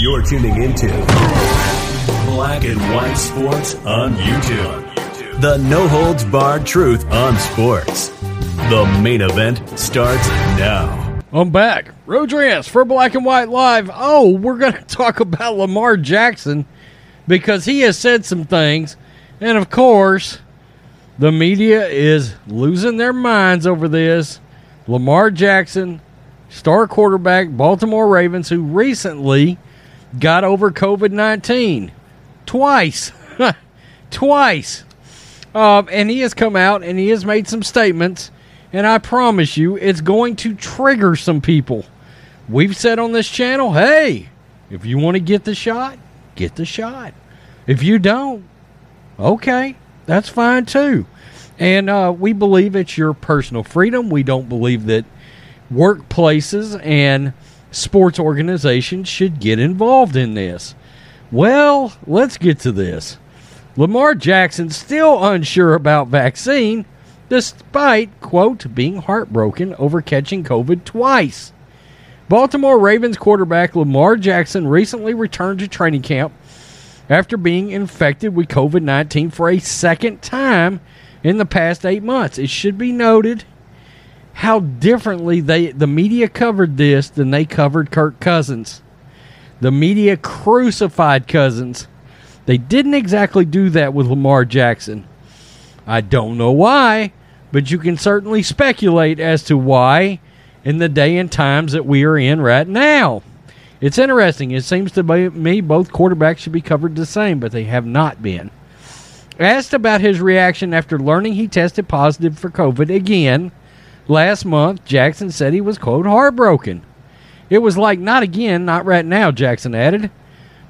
You're tuning into Black and White Sports on YouTube. The no holds barred truth on sports. The main event starts now. I'm back. Rodriguez for Black and White Live. Oh, we're going to talk about Lamar Jackson because he has said some things. And of course, the media is losing their minds over this. Lamar Jackson, star quarterback, Baltimore Ravens, who recently got over COVID 19 twice. twice. Um, and he has come out and he has made some statements. And I promise you, it's going to trigger some people. We've said on this channel hey, if you want to get the shot, get the shot. If you don't, okay, that's fine too. And uh, we believe it's your personal freedom. We don't believe that workplaces and sports organizations should get involved in this. Well, let's get to this. Lamar Jackson still unsure about vaccine despite quote being heartbroken over catching COVID twice. Baltimore Ravens quarterback Lamar Jackson recently returned to training camp after being infected with COVID 19 for a second time in the past eight months. It should be noted how differently they the media covered this than they covered Kirk Cousins. The media crucified Cousins. They didn't exactly do that with Lamar Jackson. I don't know why, but you can certainly speculate as to why in the day and times that we are in right now. It's interesting. It seems to me both quarterbacks should be covered the same, but they have not been. Asked about his reaction after learning he tested positive for COVID again last month, Jackson said he was, quote, heartbroken. It was like, not again, not right now, Jackson added.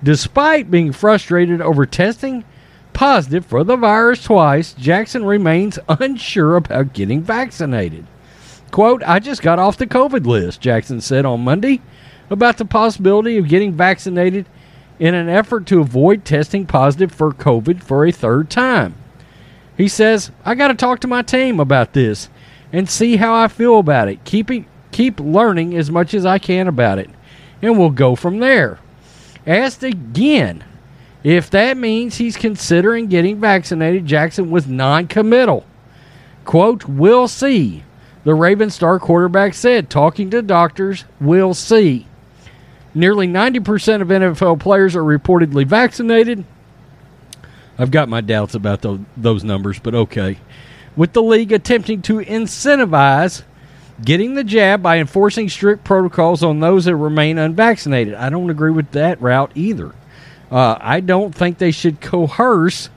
Despite being frustrated over testing positive for the virus twice, Jackson remains unsure about getting vaccinated. Quote, I just got off the COVID list, Jackson said on Monday about the possibility of getting vaccinated in an effort to avoid testing positive for COVID for a third time. He says, I got to talk to my team about this and see how I feel about it. Keep, it, keep learning as much as I can about it, and we'll go from there. Asked again if that means he's considering getting vaccinated, Jackson was non committal. Quote, we'll see. The Raven star quarterback said, talking to doctors, we'll see. Nearly 90% of NFL players are reportedly vaccinated. I've got my doubts about those numbers, but okay. With the league attempting to incentivize getting the jab by enforcing strict protocols on those that remain unvaccinated. I don't agree with that route either. Uh, I don't think they should coerce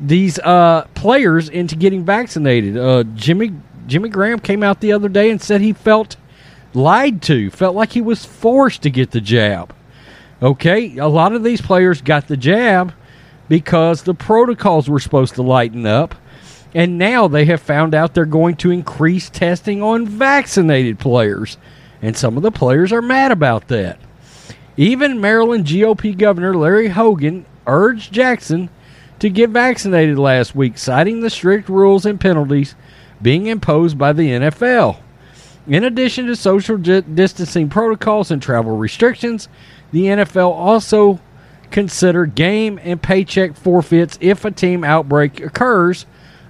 these uh, players into getting vaccinated. Uh, Jimmy Jimmy Graham came out the other day and said he felt lied to, felt like he was forced to get the jab. Okay, a lot of these players got the jab because the protocols were supposed to lighten up, and now they have found out they're going to increase testing on vaccinated players, and some of the players are mad about that. Even Maryland GOP Governor Larry Hogan urged Jackson to get vaccinated last week, citing the strict rules and penalties being imposed by the NFL. In addition to social distancing protocols and travel restrictions, the NFL also consider game and paycheck forfeits if a team outbreak occurs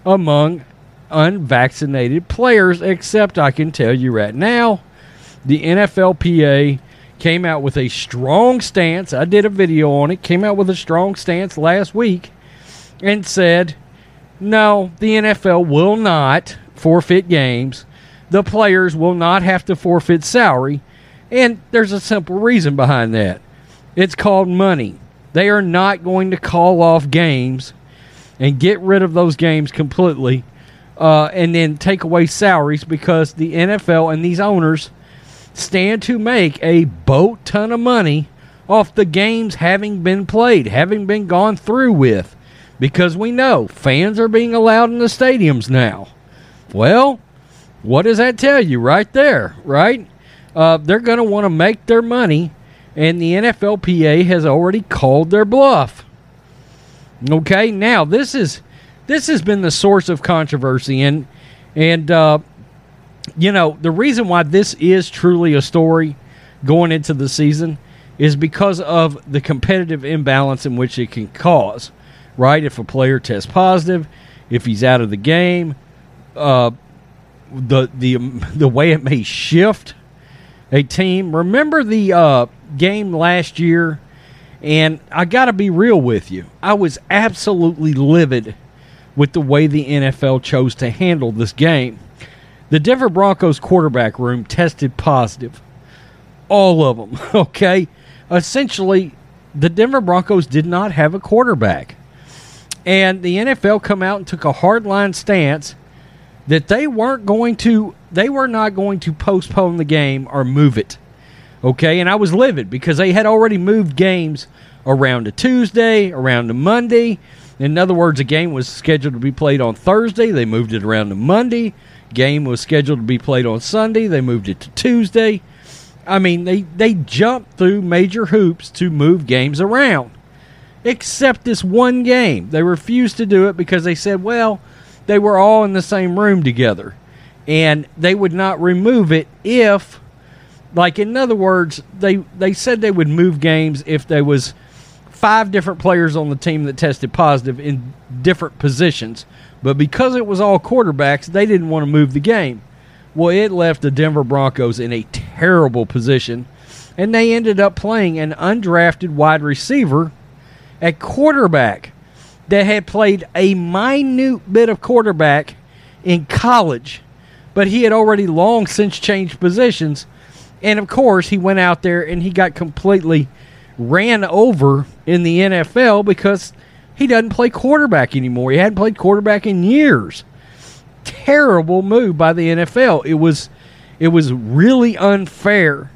among unvaccinated players, except I can tell you right now, the NFLPA came out with a strong stance. I did a video on it, came out with a strong stance last week and said, no, the NFL will not forfeit games the players will not have to forfeit salary. And there's a simple reason behind that it's called money. They are not going to call off games and get rid of those games completely uh, and then take away salaries because the NFL and these owners stand to make a boat ton of money off the games having been played, having been gone through with, because we know fans are being allowed in the stadiums now. Well, what does that tell you right there, right? Uh, they're going to want to make their money, and the NFLPA has already called their bluff. Okay, now this is this has been the source of controversy, and and uh, you know the reason why this is truly a story going into the season is because of the competitive imbalance in which it can cause. Right, if a player tests positive, if he's out of the game, uh, the the the way it may shift a team. Remember the uh, game last year, and I got to be real with you. I was absolutely livid with the way the NFL chose to handle this game. The Denver Broncos quarterback room tested positive. All of them, okay? Essentially, the Denver Broncos did not have a quarterback. And the NFL come out and took a hardline stance that they weren't going to they were not going to postpone the game or move it. Okay? And I was livid because they had already moved games around a Tuesday, around a Monday. In other words, a game was scheduled to be played on Thursday. They moved it around to Monday. Game was scheduled to be played on Sunday. They moved it to Tuesday. I mean, they, they jumped through major hoops to move games around. Except this one game. They refused to do it because they said, well, they were all in the same room together. And they would not remove it if like in other words, they they said they would move games if there was five different players on the team that tested positive in different positions. But because it was all quarterbacks, they didn't want to move the game. Well, it left the Denver Broncos in a terrible position, and they ended up playing an undrafted wide receiver at quarterback that had played a minute bit of quarterback in college, but he had already long since changed positions. And of course, he went out there and he got completely ran over in the NFL because he doesn't play quarterback anymore. He hadn't played quarterback in years. Terrible move by the NFL. It was it was really unfair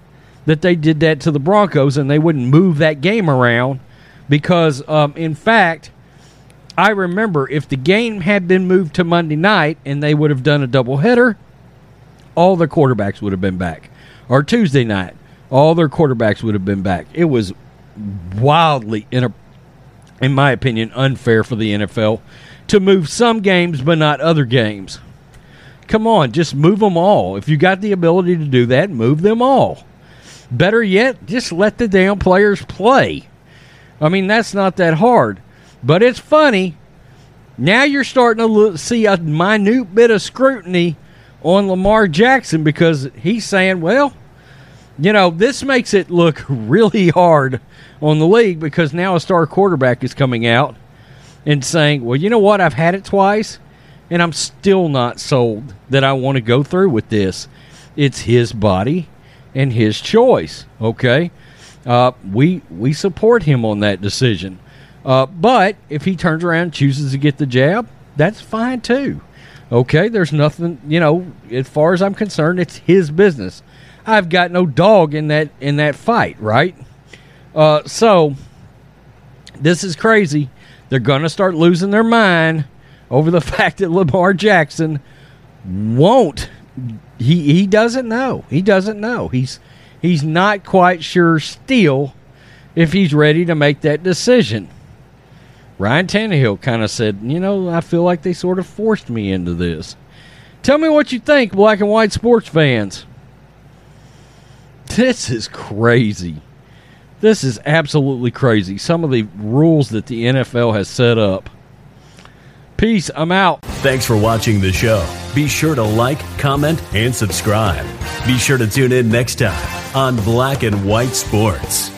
that they did that to the Broncos and they wouldn't move that game around because um, in fact I remember if the game had been moved to Monday night and they would have done a doubleheader, all the quarterbacks would have been back. Or Tuesday night, all their quarterbacks would have been back. It was wildly, in, a, in my opinion, unfair for the NFL to move some games but not other games. Come on, just move them all. If you got the ability to do that, move them all. Better yet, just let the damn players play. I mean, that's not that hard. But it's funny. Now you're starting to see a minute bit of scrutiny on Lamar Jackson because he's saying, well, you know, this makes it look really hard on the league because now a star quarterback is coming out and saying, well, you know what? I've had it twice and I'm still not sold that I want to go through with this. It's his body and his choice. Okay. Uh, we we support him on that decision. Uh, but if he turns around and chooses to get the jab, that's fine too. Okay, there's nothing, you know, as far as I'm concerned, it's his business. I've got no dog in that in that fight, right? Uh, so this is crazy. They're gonna start losing their mind over the fact that Lamar Jackson won't. He he doesn't know. He doesn't know. He's he's not quite sure still if he's ready to make that decision. Ryan Tannehill kind of said, you know, I feel like they sort of forced me into this. Tell me what you think, black and white sports fans. This is crazy. This is absolutely crazy. Some of the rules that the NFL has set up. Peace. I'm out. Thanks for watching the show. Be sure to like, comment, and subscribe. Be sure to tune in next time on Black and White Sports.